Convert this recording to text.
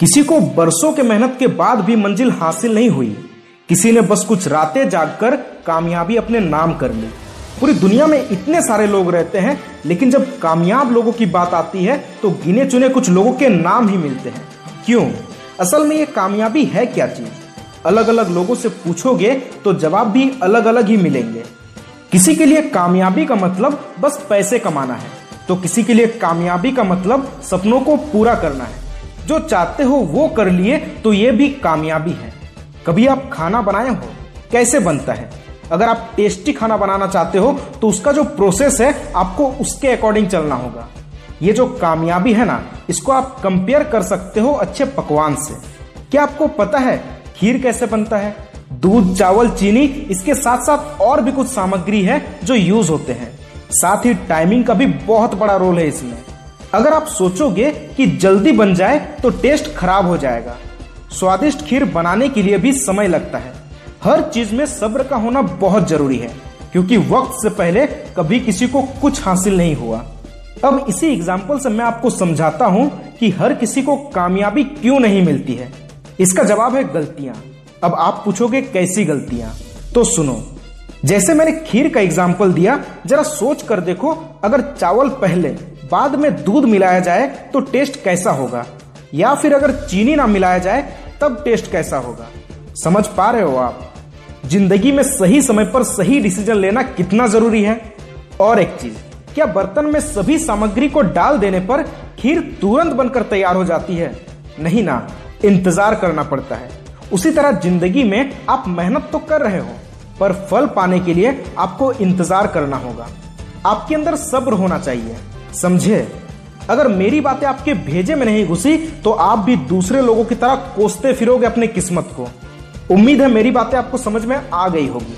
किसी को बरसों के मेहनत के बाद भी मंजिल हासिल नहीं हुई। किसी ने बस कुछ रातें जागकर कामयाबी अपने नाम कर ली। पूरी दुनिया में इतने सारे लोग रहते हैं, लेकिन जब कामयाब लोगों की बात आती है तो गिने चुने कुछ लोगों के नाम ही मिलते हैं। क्यों? असल में ये कामयाबी है क्या चीज़? अलग अलग लोगों से पूछोगे तो जवाब भी अलग अलग ही मिलेंगे। किसी के लिए कामयाबी का मतलब बस पैसे कमाना है तो किसी के लिए कामयाबी का मतलब सपनों को पूरा करना है। जो चाहते हो वो कर लिए तो ये भी कामयाबी है। कभी आप खाना बनाए हो, कैसे बनता है? अगर आप टेस्टी खाना बनाना चाहते हो तो उसका जो प्रोसेस है, आपको उसके अकॉर्डिंग चलना होगा। ये जो कामयाबी है ना, इसको आप कंपेयर कर सकते हो अच्छे पकवान से। क्या आपको पता है खीर कैसे बनता है? दूध, चावल, चीनी, इसके साथ साथ और भी कुछ सामग्री है जो यूज़ होते हैं। साथ ही टाइमिंग का भी बहुत बड़ा रोल है इसमें। अगर आप सोचोगे कि जल्दी बन जाए तो टेस्ट खराब हो जाएगा। स्वादिष्ट खीर बनाने के लिए भी समय लगता है। हर चीज़ में सब्र का होना बहुत ज़रूरी है, क्योंकि वक्त से पहले कभी किसी को कुछ हासिल नहीं हुआ। अब इसी एग्ज़ाम्पल से मैं आपको समझाता हूँ कि हर किसी को कामयाबी क्यों नहीं मिलती है। इसका जवाब है गलतियाँ। अब आप पूछोगे, कैसी गलतियाँ? तो सुनो, जैसे मैंने खीर का एग्ज़ाम्पल दिया, जरा सोच कर देखो, अगर चावल पहले बाद में दूध मिलाया जाए तो टेस्ट कैसा होगा? या फिर अगर चीनी ना मिलाया जाए, तब टेस्ट कैसा होगा? समझ पा रहे हो आप? ज़िंदगी में सही समय पर सही डिसीज़न लेना कितना ज़रूरी है? और एक चीज़, क्या बर्तन में सभी सामग्री को डाल देने पर खीर तुरंत बनकर तैयार हो जाती है? नहीं ना, इंतज़ार करना पड़ता है। उसी तरह ज़िंदगी में आप मेहनत तो कर रहे हो, पर फल पाने के लिए आपको इंतज़ार करना होगा। आपके अंदर सब्र होना चाहिए। समझे? अगर मेरी बातें आपके भेजे में नहीं घुसी तो आप भी दूसरे लोगों की तरह कोसते फिरोगे अपनी किस्मत को। उम्मीद है मेरी बातें आपको समझ में आ गई होगी।